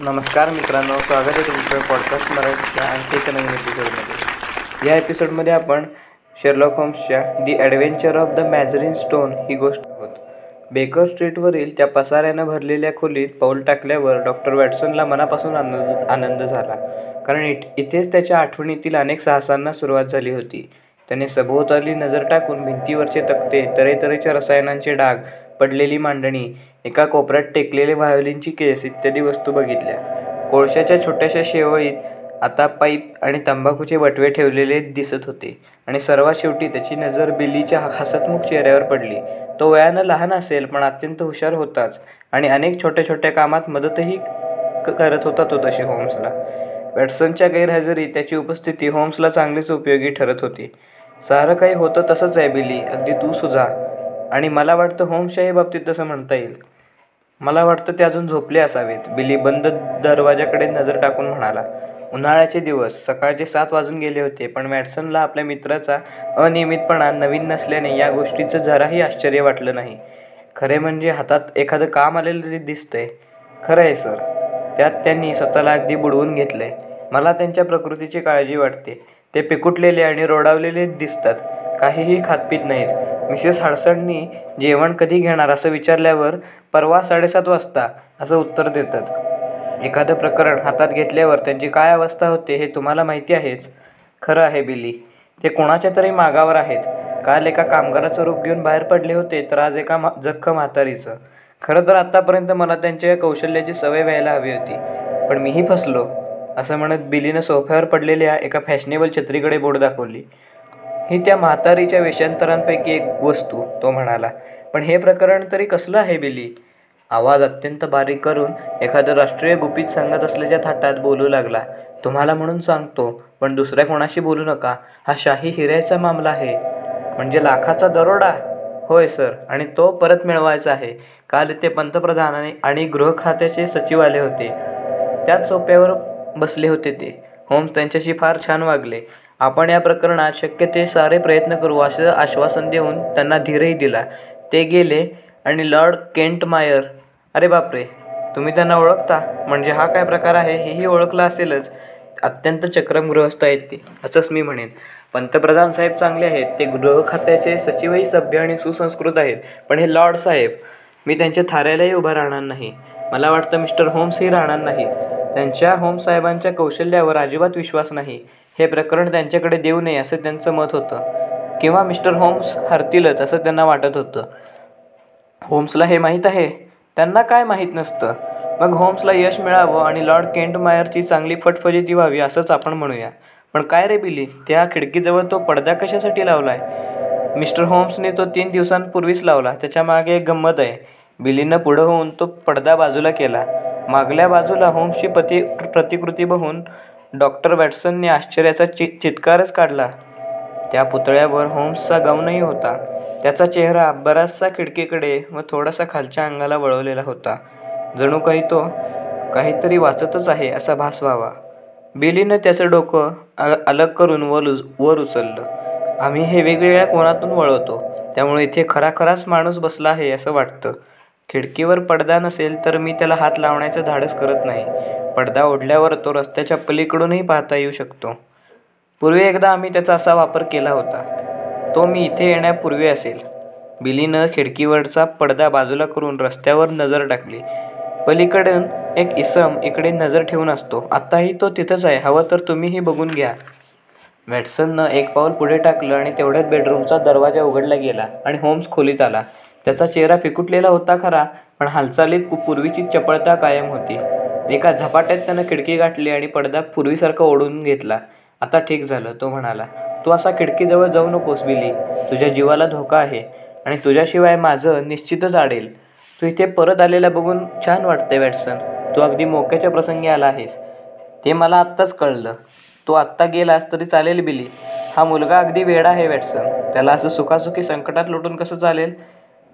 नमस्कार मित्रांनो स्वागत आहे तुमचं पॉडकास्ट मराठीच्या आणखी एका नवीन एपिसोडमध्ये या एपिसोडमध्ये आपण Sherlock होम्सच्या the adventure of the Mazarin stone ही गोष्ट आहोत. बेकर स्ट्रीटवरील त्या पसाऱ्यानं भरलेल्या खोलीत पाऊल टाकल्यावर डॉक्टर वॅटसनला मनापासून आनंद आनंद झाला. कारण इट इथेच त्याच्या आठवणीतील अनेक साहसांना सुरुवात झाली होती. त्याने सभोवताली नजर टाकून भिंतीवरचे तक्ते तऱ्हेतऱ्हेच्या रसायनांचे डाग पडलेली मांडणी एका कोपऱ्यात टेकलेले व्हायोलिनची केस इत्यादी वस्तू बघितल्या. कोळशाच्या छोट्याशा शेवळीत आता पाईप आणि तंबाखूचे बटवे ठेवलेले दिसत होते आणि सर्वात शेवटी त्याची नजर बिलीच्या हसतमुख चेहऱ्यावर पडली. तो वयानं लहान असेल पण अत्यंत हुशार होताच आणि अनेक छोट्या छोट्या कामात मदतही क करत होता तो तसे होम्सला. वॅटसनच्या गैरहजेरी त्याची उपस्थिती होम्सला चांगलीच उपयोगी ठरत होती. सारं काही होतं तसंच आहे बिली अगदी तू सुजा. आणि मला वाटतं होम्सच्याही बाबतीत तसं म्हणता येईल. मला वाटतं ते अजून झोपले असावेत. बिली बंद दरवाजाकडे नजर टाकून म्हणाला उन्हाळ्याचे दिवस. सकाळचे सात वाजून गेले होते पण मॅडसनला आपल्या मित्राचा अनियमितपणा नवीन नसल्याने या गोष्टीचं जराही आश्चर्य वाटलं नाही. खरे म्हणजे हातात एखादं काम आलेलं दिसतंय. खरं आहे सर. त्यात त्यांनी स्वतःला अगदी बुडवून घेतलंय. मला त्यांच्या प्रकृतीची काळजी वाटते. ते पिकुटलेले आणि रोडावलेले दिसतात. काहीही खातपीत नाहीत. मिसेस हाडसननी जेवण कधी घेणार असं विचारल्यावर परवा साडेसात वाजता असं उत्तर देतात. एखादं प्रकरण हातात घेतल्यावर त्यांची काय अवस्था होते हे तुम्हाला माहिती आहेच? खरं आहे बिली ते कोणाच्या तरी मागावर आहेत. काल एका कामगाराचं रूप घेऊन बाहेर पडले होते तर आज एका मा जख्ख म्हातारीचं. खरं तर आत्तापर्यंत मला त्यांच्या कौशल्याची सवय व्हायला हवी होती पण मीही फसलो असं म्हणत बिलीनं सोफ्यावर पडलेल्या एका फॅशनेबल छत्रीकडे बोट दाखवली. ही त्या म्हातारीच्या वेषांतरांपैकी एक वस्तू तो म्हणाला. पण हे प्रकरण तरी कसलं आहे बिली? आवाज अत्यंत बारीक करून एखादं राष्ट्रीय गुपित सांगत असल्याच्या थाटात बोलू लागला. तुम्हाला म्हणून सांगतो पण दुसऱ्या कोणाशी बोलू नका. हा शाही हिऱ्याचा मामला आहे. म्हणजे लाखाचा दरोडा? होय सर. आणि तो परत मिळवायचा आहे. काल इथे पंतप्रधानाने आणि गृह खात्याचे सचिव आले होते. त्याच सोप्यावर बसले होते ते. होम्स त्यांच्याशी फार छान वागले. आपण या प्रकरणात शक्य ते सारे प्रयत्न करू असे आश्वासन देऊन त्यांना धीरही दिला. ते गेले आणि लॉर्ड केंट मायर अरे बापरे तुम्ही त्यांना ओळखता? म्हणजे हा काय प्रकार आहे? हेही ओळखलं असेलच. अत्यंत चक्रम गृहस्थ आहेत ते असंच मी म्हणेन. पंतप्रधान साहेब चांगले आहेत. ते गृह खात्याचे सचिवही सभ्य आणि सुसंस्कृत आहेत. पण हे लॉर्ड साहेब मी त्यांच्या थाऱ्यालाही उभं राहणार नाही. मला वाटतं मिस्टर होम्सही राहणार नाहीत. त्यांच्या होम साहेबांच्या कौशल्यावर अजिबात विश्वास नाही. हे प्रकरण त्यांच्याकडे देऊ नये असं त्यांचं मत होतं. किंवा मिस्टर होम्स हरतीलच असं त्यांना वाटत होतं. होम्सला हे माहीत आहे? त्यांना काय माहीत नसतं? मग होम्सला यश मिळावं आणि लॉर्ड केंट मायरची चांगली फटफजिती व्हावी असंच आपण म्हणूया. पण काय रे बिली? त्या खिडकीजवळ तो पडदा कशासाठी लावला आहे मिस्टर होम्सने तो तीन दिवसांपूर्वीच लावला. त्याच्यामागे एक गंमत आहे. बिलीनं पुढं होऊन तो पडदा बाजूला केला. मागल्या बाजूला होम्सची पती प्रतिकृती बघून डॉक्टर वॅटसनने आश्चर्याचा चि चित्कारच काढला. त्या पुतळ्यावर होम्सचा गाऊनही होता. त्याचा चेहरा बराचसा खिडकीकडे व थोडासा खालच्या अंगाला वळवलेला होता. जणू काही तो काहीतरी वाचतच आहे असा भास व्हावा. बिलीनं त्याचं डोकं अलग करून वर वर उचललं. आम्ही हे वेगवेगळ्या कोणातून वळवतो. त्यामुळे इथे खरा खराच माणूस बसला आहे असं वाटतं. खिडकीवर पडदा नसेल तर मी त्याला हात लावण्याचं धाडस करत नाही. पडदा ओढल्यावर तो रस्त्याच्या पलीकडूनही पाहता येऊ शकतो. पूर्वी एकदा आम्ही त्याचा असा वापर केला होता. तो मी इथे येण्यापूर्वी असेल. बिलीनं खिडकीवरचा पडदा बाजूला करून रस्त्यावर नजर टाकली. पलीकडून एक इसम इकडे नजर ठेवून असतो. आत्ताही तो तिथंच आहे. हवं तर तुम्हीही बघून घ्या. वॅटसननं एक पाऊल पुढे टाकलं आणि तेवढ्यात बेडरूमचा दरवाजा उघडला गेला आणि होम्स खोलीत आला. त्याचा चेहरा फिकुटलेला होता खरा पण हालचालीत पूर्वीची चपळता कायम होती. एका झपाट्यात त्यानं खिडकी गाठली आणि पडदा पूर्वीसारखा ओढून घेतला. आता ठीक झालं तो म्हणाला तू असा खिडकीजवळ जाऊ नकोस बिली. तुझ्या जीवाला धोका आहे आणि तुझ्याशिवाय माझं निश्चितच आडेल. तू इथे परत आलेला बघून छान वाटते वॅटसन. तू अगदी मोक्याच्या प्रसंगी आला आहेस. ते मला आत्ताच कळलं. तू आत्ता गेलास तरी चालेल बिली. हा मुलगा अगदी वेडा आहे वॅटसन. त्याला असं सुखासुखी संकटात लुटून कसं चालेल?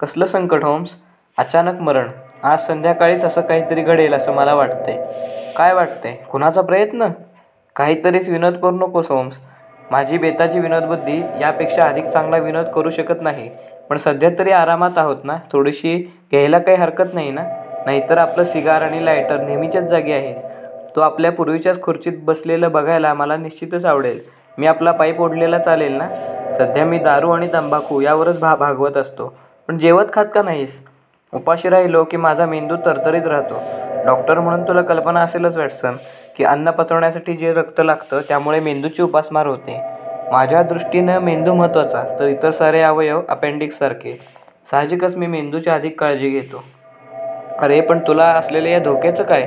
कसलं संकट होम्स? अचानक मरण. आज संध्याकाळीच असं काहीतरी घडेल असं मला वाटतंय. काय वाटतंय? कुणाचा प्रयत्न? काहीतरीच विनोद करू नकोस होम्स. माझी बेताची विनोदबुद्धी यापेक्षा अधिक चांगला विनोद करू शकत नाही. पण सध्या तरी आरामात आहोत ना? थोडीशी घ्यायला काही हरकत नाही ना? नाहीतर आपलं सिगार आणि लायटर नेहमीच्याच जागी आहेत. तो आपल्या पूर्वीच्याच खुर्चीत बसलेलं बघायला मला निश्चितच आवडेल. मी आपला पाईप ओढलेला चालेल ना? सध्या मी दारू आणि तंबाखू यावरच भा भागवत असतो. पण जेवत खात का नाहीस? उपाशी राहिलो की माझा मेंदू तरतरीत राहतो. डॉक्टर म्हणून तुला कल्पना असेलच वॅटसन की अन्न पचवण्यासाठी जे रक्त लागतं त्यामुळे मेंदूची उपासमार होते. माझ्या दृष्टीनं मेंदू महत्त्वाचा तर इतर सारे अवयव अपेंडिक्ससारखे साहजिकच मी मेंदूची अधिक काळजी घेतो. अरे पण तुला असलेल्या या धोक्याचं काय?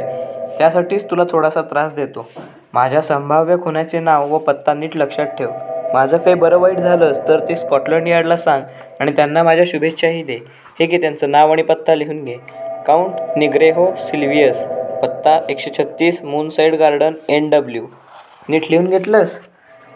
त्यासाठीच तुला थोडासा त्रास देतो. माझ्या संभाव्य खुन्याचे नाव व पत्ता नीट लक्षात ठेव. माझं काही बरं वाईट झालंच तर ते स्कॉटलंड यार्डला सांग आणि त्यांना माझ्या शुभेच्छाही दे. हे घे त्यांचं नाव आणि पत्ता लिहून घे. Count Negretto Sylvius. पत्ता एकशे छत्तीस मूनसाईड गार्डन एन डब्ल्यू. नीट लिहून घेतलंस?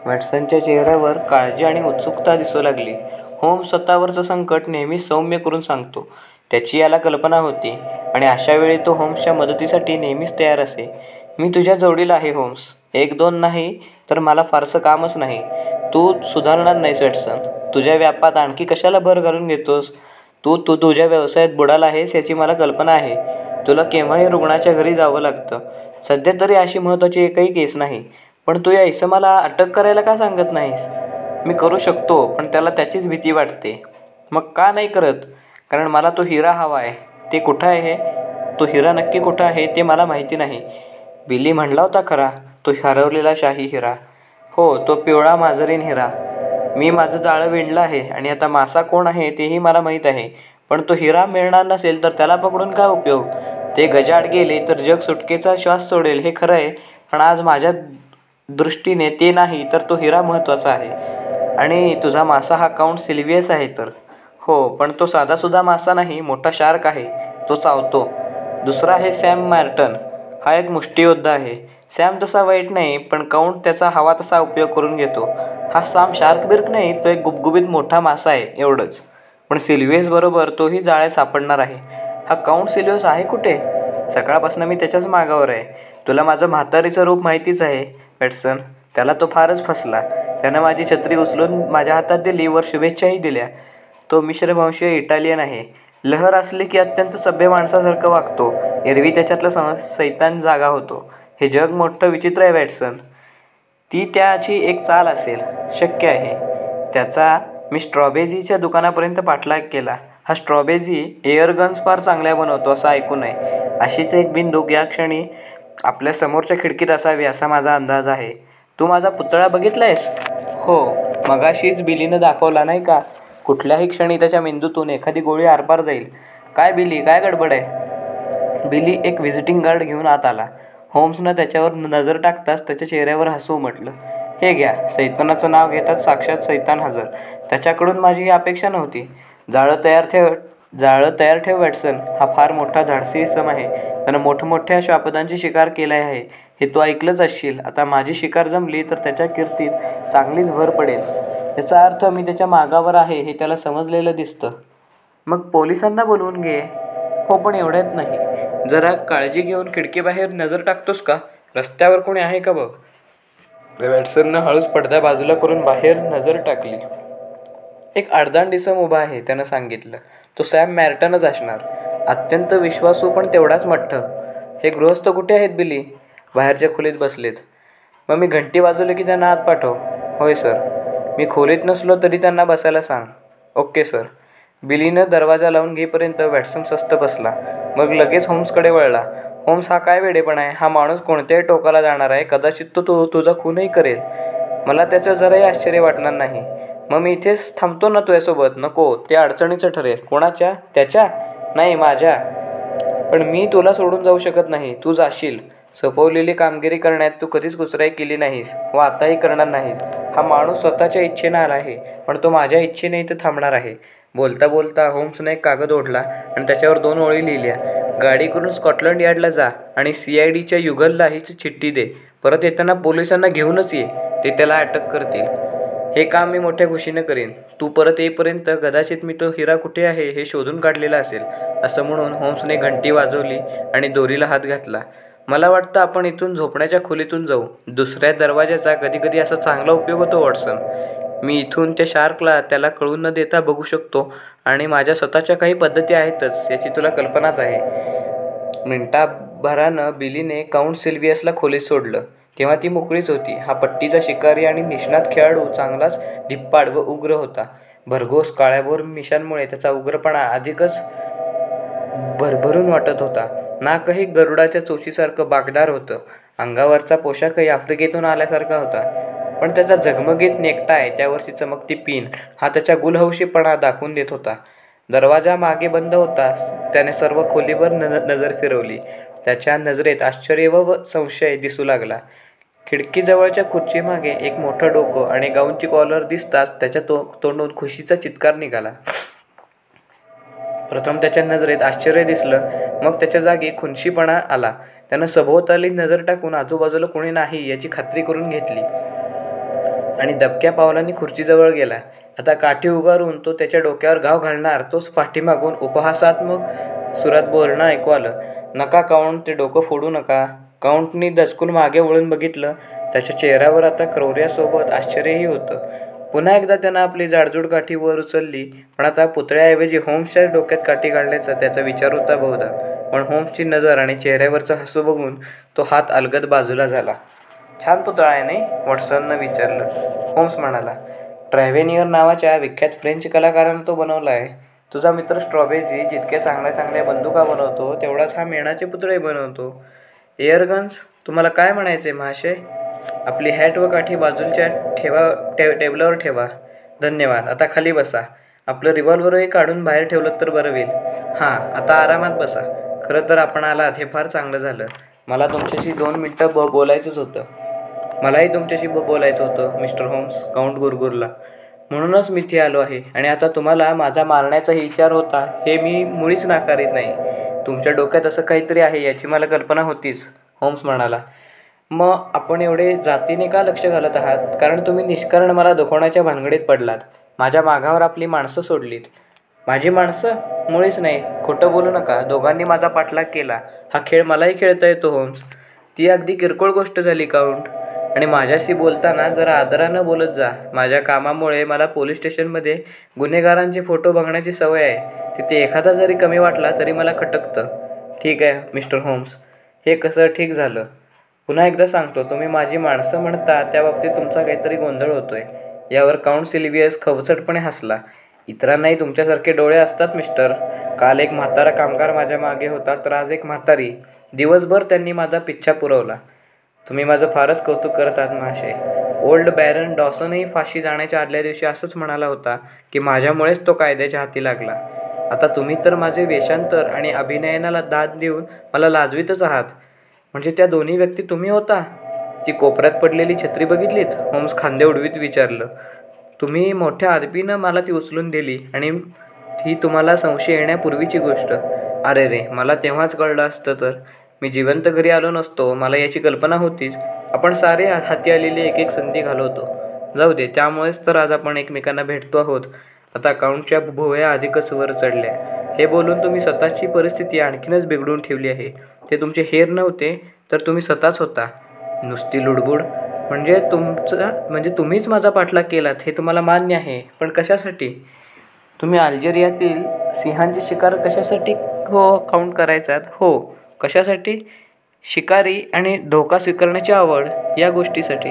वॅटसनच्या चेहऱ्यावर काळजी आणि उत्सुकता दिसू लागली. होम स्वतःवरचं संकट नेहमी सौम्य करून सांगतो. त्याची याला कल्पना होती आणि अशा वेळी तो होम्सच्या मदतीसाठी नेहमीच तयार असे. मी तुझ्या जोडीला आहे होम्स. एक दोन नाही तर मला फारसं कामच नाही. तू सुधारणार नाहीस अडचण तुझ्या व्यापात आणखी कशाला भर घालून घेतोस? तू तू तुझ्या व्यवसायात बुडाला आहेस याची मला कल्पना आहे. तुला केव्हाही रुग्णाच्या घरी जावं लागतं. सध्या तरी अशी महत्त्वाची एकही केस नाही. पण तू या इसमाला अटक करायला का सांगत नाहीस? मी करू शकतो पण त्याला त्याचीच भीती वाटते. मग का नाही करत? कारण मला तो हिरा हवा आहे. ते कुठं आहे? तो हिरा नक्की कुठं आहे ते मला माहिती नाही. बिली म्हणला होता खरा तो हरवलेला शाही हिरा. हो तो पिवळा माजरीन हिरा मी माझं जाळं विणलं आहे आणि आता मासा कोण आहे तेही मला माहीत आहे. पण तो हिरा मिळणार नसेल तर त्याला पकडून काय उपयोग? ते गजाड गेले तर जग सुटकेचा श्वास सोडेल हे खरं आहे. पण आज माझ्या दृष्टीने ते नाही तर तो हिरा महत्त्वाचा आहे. आणि तुझा मासा हा काउंट सिल्वियस आहे तर. हो पण तो साधासुद्धा मासा नाही मोठा शार्क आहे. तो चावतो. दुसरा आहे सॅम मार्टन. हा एक मुष्टियोद्धा आहे. सॅम तसा वाईट नाही पण काउंट त्याचा हवा तसा उपयोग करून घेतो. हा साम शार्क बिर्क नाही तो एक गुबगुबीत मोठा मासा आहे एवढंच. पण सिल्वियस बरोबर तोही जाळे सापडणार आहे. हा काउंट सिल्वियस आहे कुठे? सकाळपासून मी त्याच्याच मागावर आहे. तुला माझं म्हातारीचं रूप माहितीच आहे वॅटसन. त्याला तो फारच फसला. त्यानं माझी छत्री उचलून माझ्या हातात दिली वर शुभेच्छाही दिल्या. तो मिश्रवंशीय इटालियन आहे. लहर असली की अत्यंत सभ्य माणसासारखं वागतो. एरवी त्याच्यातला सम सैतान जागा होतो. हे जग मोठं विचित्र आहे वॅटसन. ती त्याची एक चाल असेल. शक्य आहे. त्याचा मी स्ट्रॉबेजीच्या दुकानापर्यंत पाठलाग केला. हा स्ट्रॉबेजी एअरगन्स फार चांगल्या बनवतो असं ऐकू नये. अशीच एक बिंदूक या क्षणी आपल्या समोरच्या खिडकीत असावी असा माझा अंदाज आहे. तू माझा पुतळा बघितला आहेस हो. मगाशीच बिलीनं दाखवला नाही का? कुठल्याही क्षणी त्याच्या मेंदूतून एखादी गोळी आरपार जाईल. काय बिली? काय गडबड आहे? बिली एक व्हिजिटिंग कार्ड घेऊन आत आला. होम्सनं त्याच्यावर नजर टाकताच त्याच्या चेहऱ्यावर हसू म्हटलं. हे घ्या सैतानाचं नाव घेतात साक्षात सैतान हजर. त्याच्याकडून माझी ही अपेक्षा नव्हती. जाळं तयार ठेव जाळं तयार ठेव वॅटसन. हा फार मोठा धाडसी इसम आहे. त्यानं मोठमोठ्या श्वापदांची शिकार केली आहे. हे तू ऐकलंच असशील. आता माझी शिकार जमली तर त्याच्या कीर्तीत चांगलीच भर पडेल. याचा अर्थ मी त्याच्या मागावर आहे हे त्याला समजलेलं दिसतं. मग पोलिसांना बोलवून घे. हो पण एवढ्यात नाही. जरा काळजी घेऊन खिडकीबाहेर नजर टाकतोस का? रस्त्यावर कोणी आहे का बघ? वॅटसननं हळूच पडद्या बाजूला करून बाहेर नजर टाकली. एक अर्धांड डिसम उभा आहे त्यानं सांगितलं. तो सॅम मॅर्टनच असणार. अत्यंत विश्वासू पण तेवढाच मठ्ठ. हे गृहस्थ कुठे आहेत बिली? बाहेरच्या खोलीत बसलेत. मग मी घंटी वाजवली की त्यांना आत पाठव? होय सर. मी खोलीत नसलो तरी त्यांना बसायला सांग. Okay sir. बिलीनं दरवाजा लावून घेईपर्यंत वॅटसन स्वस्त बसला. मग लगेच होम्सकडे वळला. होम्स हा काय वेडेपण आहे? हा माणूस कोणत्याही टोकाला जाणार आहे. कदाचित तो तू तुझा खूनही करेल. मला त्याचं जराही आश्चर्य वाटणार नाही. मग मी इथेच थांबतो ना तुझ्यासोबत? नको ते अडचणीचं ठरेल. कोणाच्या? त्याच्या? नाही माझ्या. पण मी तुला सोडून जाऊ शकत नाही. तू जाशील. सोपवलेली कामगिरी करण्यात तू कधीच कुचराई केली नाहीस व आताही करणार नाहीस. हा माणूस स्वतःच्या इच्छेनं आला आहे पण तो माझ्या इच्छेने इथं थांबणार आहे. बोलता बोलता होम्सने एक कागद ओढला आणि त्याच्यावर दोन ओळी लिहिल्या. गाडी करून स्कॉटलंड यार्डला जा आणि सी आय डीच्या युगलला हीच चिठ्ठी दे. परत येताना पोलिसांना घेऊनच ये ते त्याला अटक करतील. हे काम मी मोठ्या खुशीनं करेन. तू परत येईपर्यंत कदाचित मी तो हिरा कुठे आहे हे शोधून काढलेला असेल असं म्हणून होम्सने घंटी वाजवली आणि दोरीला हात घातला. मला वाटतं आपण इथून झोपण्याच्या खोलीतून जाऊ. दुसऱ्या दरवाजाचा कधी कधी असा चांगला उपयोग होतो वॉटसन. मी इथून त्या शार्कला त्याला कळून न देता बघू शकतो आणि माझ्या स्वतःच्या काही पद्धती आहेतच याची तुला कल्पनाच आहे. मिनटाभरानं बिलीने काउंट सिल्वियसला खोलीत सोडलं. तेव्हा ती मोकळीच होती. हा पट्टीचा शिकारी आणि निष्णात खेळाडू चांगलाच धिप्पाड व उग्र होता. भरघोस काळ्याभोर मिशांमुळे त्याचा उग्रपणा अधिकच भरभरून वाटत होता. नाकही गरुडाच्या चोचीसारखं बागदार होतं. अंगावरचा पोशाखही आफ्रिकेतून आल्यासारखा होता. पण त्याचा झगमगीत नेकटाय त्यावरची चमकती पिन हा त्याच्या गुलहौशीपणा दाखवून देत होता. दरवाजा मागे बंद होताच त्याने सर्व खोलीवर न नजर फिरवली. त्याच्या नजरेत आश्चर्य व संशय दिसू लागला. खिडकीजवळच्या खुर्चीमागे एक मोठं डोकं आणि गाऊनची कॉलर दिसताच त्याच्या तो तोंडून खुशीचा चित्कार निघाला. प्रथम त्याच्या नजरेत आश्चर्य दिसलं. मग त्याच्या जागी खुनशीपणा आला. त्यानं सभोवताली नजर टाकून आजूबाजूला कोणी नाही याची खात्री करून घेतली. आणि दबक्या पावलांनी खुर्चीजवळ गेला. आता काठी उगारून तो त्याच्या डोक्यावर घाव घालणार तोच पाठीमागून उपहासात्मक सुरात बोलणं ऐकू आलं. नका काउंट ते डोकं फोडू नका. काउंटनी दचकून मागे वळून बघितलं. त्याच्या चेहऱ्यावर आता क्रौर्यासोबत आश्चर्यही होतं. पुन्हा एकदा त्यानं आपली जाडजूड काठी वर उचलली. पण आता पुतळ्याऐवजी होम्सच्या डोक्यात काठी घालण्याचा त्याचा विचार होता बहुधा. पण होम्सची नजर आणि चेहऱ्यावरचं हसू बघून तो हात अलगद बाजूला झाला. छान पुतळा आहे नाही? वॉट्सननं विचारलं. होम्स म्हणाला ट्रॅव्हेनियर नावाच्या विख्यात फ्रेंच कलाकारानं तो बनवला आहे. तुझा मित्र स्ट्रॉबेरी जितके चांगल्या चांगल्या बंदुका बनवतो तेवढाच हा मेणाचे पुतळे बनवतो. एअरगन्स तुम्हाला काय म्हणायचे महाशय? आपली हॅट व काठी बाजूच्या ठेवा टे टेबलावर ठेवा. धन्यवाद. आता खाली बसा. आपलं रिव्हॉल्वरही काढून बाहेर ठेवलं तर बरं होईल. हां आता आरामात बसा. खरं तर आपण आलात हे फार चांगलं झालं. मला तुमच्याशी दोन मिनटं ब बोलायचंच होतं. मलाही तुमच्याशी ब बोलायचं होतं मिस्टर होम्स काउंट गुरगुरला. म्हणूनच मी इथे आलो आहे आणि आता तुम्हाला माझा मारण्याचाही विचार होता हे मी मुळीच नाकारीत नाही. तुमच्या डोक्यात असं काहीतरी आहे याची मला कल्पना होतीच होम्स म्हणाला. मग आपण एवढे जातीने का लक्ष घालत आहात? कारण तुम्ही निष्कारण मला दुखवण्याच्या भानगडीत पडलात. माझ्या मागावर आपली माणसं सोडलीत. माझी माणसं? मुळीच नाही. खोटं बोलू नका. दोघांनी माझा पाठलाग केला. हा खेळ मलाही खेळता येतो होम्स. ती अगदी किरकोळ गोष्ट झाली काउंट. आणि माझ्याशी बोलताना जरा आदरानं बोलत जा. माझ्या कामामुळे मला पोलीस स्टेशनमध्ये गुन्हेगारांचे फोटो बघण्याची सवय आहे. तिथे एखादा जरी कमी वाटला तरी मला खटकतं. ठीक आहे मिस्टर होम्स. हे कसं ठीक झालं? पुन्हा एकदा सांगतो तुम्ही माझी माणसं म्हणता त्या बाबतीत तुमचा काहीतरी गोंधळ होतोय. यावर काउंट सिल्वियस खवचटपणे हसला. इतरांनाही तुमच्यासारखे डोळे असतात मिस्टर. काल एक म्हातारा कामगार माझ्या मागे होता तर आज एक म्हातारी. दिवसभर त्यांनी माझा पिच्छा पुरवला. तुम्ही माझं फारच कौतुक करत आहात महाशय ओल्ड बॅरन डॉसनही फाशी जाण्याच्या आदल्या दिवशी असंच म्हणाला होता की माझ्यामुळेच तो कायद्याच्या हाती लागला. आता तुम्ही तर माझे वेषांतर आणि अभिनयनाला दाद देऊन मला लाजवीतच आहात. म्हणजे त्या दोन्ही व्यक्ती तुम्ही होता? ती कोपऱ्यात पडलेली छत्री बघितलीत? होम्स खांदे उडवीत विचारलं. तुम्ही मोठ्या आदबीनं मला ती उचलून दिली आणि ही तुम्हाला संशय येण्यापूर्वीची गोष्ट. अरे रे मला तेव्हाच कळलं असतं तर. मी जिवंत घरी आलो नसतो मला याची कल्पना होतीच. आपण सारे हाती आलेली एक एक संधी घालवतो. जाऊ दे त्यामुळेच तर आज आपण एकमेकांना भेटतो आहोत. आता अकाउंटच्या भुवया अधिकच वर चढल्या. हे बोलून तुम्ही स्वतःची परिस्थिती आणखीनच बिघडून ठेवली आहे. ते तुमचे हेर नव्हते तर तुम्ही स्वतःच होता. नुसती लुडबुड. म्हणजे तुमचा म्हणजे तुम्हीच माझा पाठलाग केलात हे तुम्हाला मान्य आहे. पण कशासाठी? तुम्ही अल्जेरियातील सिंहांची शिकार कशासाठी हो काउंट करायचात? हो. कशासाठी? शिकारी आणि धोका स्वीकारण्याची आवड या गोष्टीसाठी.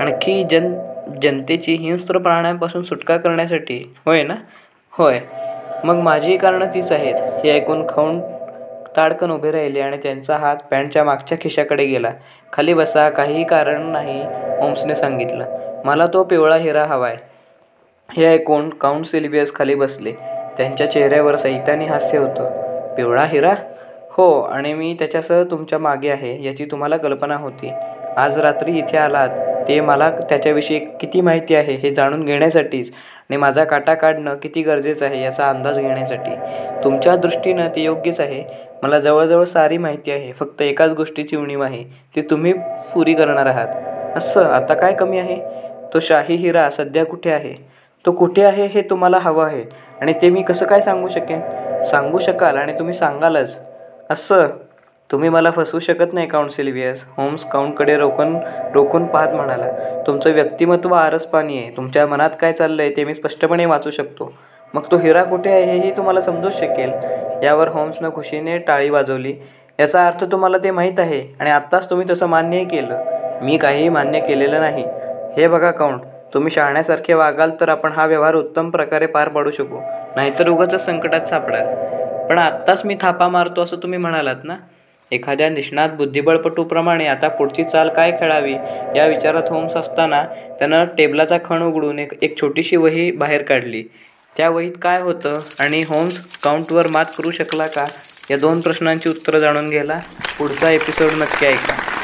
आणखी जन जनतेची हिंस्त्र प्राण्यांपासून सुटका करण्यासाठी. होय ना? होय. मग माझी कारणं तीच आहेत. हे ऐकून खाऊन ताडकन उभे राहिले आणि त्यांचा हात पॅन्टच्या मागच्या खिशाकडे गेला. खाली बसा काहीही कारण नाही ओम्सने सांगितलं. मला तो पिवळा हिरा हवाय. हे ऐकून काउंट सिलिबियस खाली बसले. त्यांच्या चेहऱ्यावर सैतानी हास्य होतं. पिवळा हिरा? हो आणि मी त्याच्यासह तुमच्या मागे आहे याची तुम्हाला कल्पना होती. आज रात्री इथे आलात. ते मला त्याच्याविषयी किती माहिती आहे हे जाणून घेण्यासाठीच आणि माझा काटा काढणं किती गरजेचं आहे याचा अंदाज घेण्यासाठी. तुमच्या दृष्टीनं ते योग्यच आहे. मला जवळजवळ सारी माहिती आहे. फक्त एकाच गोष्टीची उणीव आहे. ती तुम्ही पुरी करणार आहात. असं आता काय कमी आहे? तो शाही हिरा सध्या कुठे आहे? तो कुठे आहे हे तुम्हाला हवं आहे. आणि ते मी कसं काय सांगू शकेन? सांगू शकाल आणि तुम्ही सांगालच. असं तुम्ही मला फसवू शकत नाही काउंट सिल्वियस. होम्स काउंटकडे रोखून रोखून पाहत म्हणाला तुमचं व्यक्तिमत्व आरसपाणी आहे. तुमच्या मनात काय चाललं आहे ते मी स्पष्टपणे वाचू शकतो. मग तो हिरा कुठे आहे हेही तुम्हाला समजूच शकेल. यावर होम्सनं खुशीने टाळी वाजवली. याचा अर्थ तुम्हाला ते माहीत आहे आणि आत्ताच तुम्ही तसं मान्यही केलं. मी काहीही मान्य केलेलं नाही. हे बघा काउंट. तुम्ही शहाण्यासारखे वागाल तर आपण हा व्यवहार उत्तम प्रकारे पार पाडू शकू. नाहीतर उगाच संकटात सापडाल. पण आत्ताच मी थापा मारतो असं तुम्ही म्हणालात ना? एखाद्या निष्णात बुद्धिबळपटूप्रमाणे आता पुढची चाल काय खेळावी या विचारात होम्स असताना त्यानं टेबलाचा खण उघडून एक एक छोटीशी वही बाहेर काढली. त्या वहीत काय होतं आणि होम्स काउंटवर मात करू शकला का? या दोन प्रश्नांची उत्तरं जाणून घ्यायला पुढचा एपिसोड नक्की ऐका.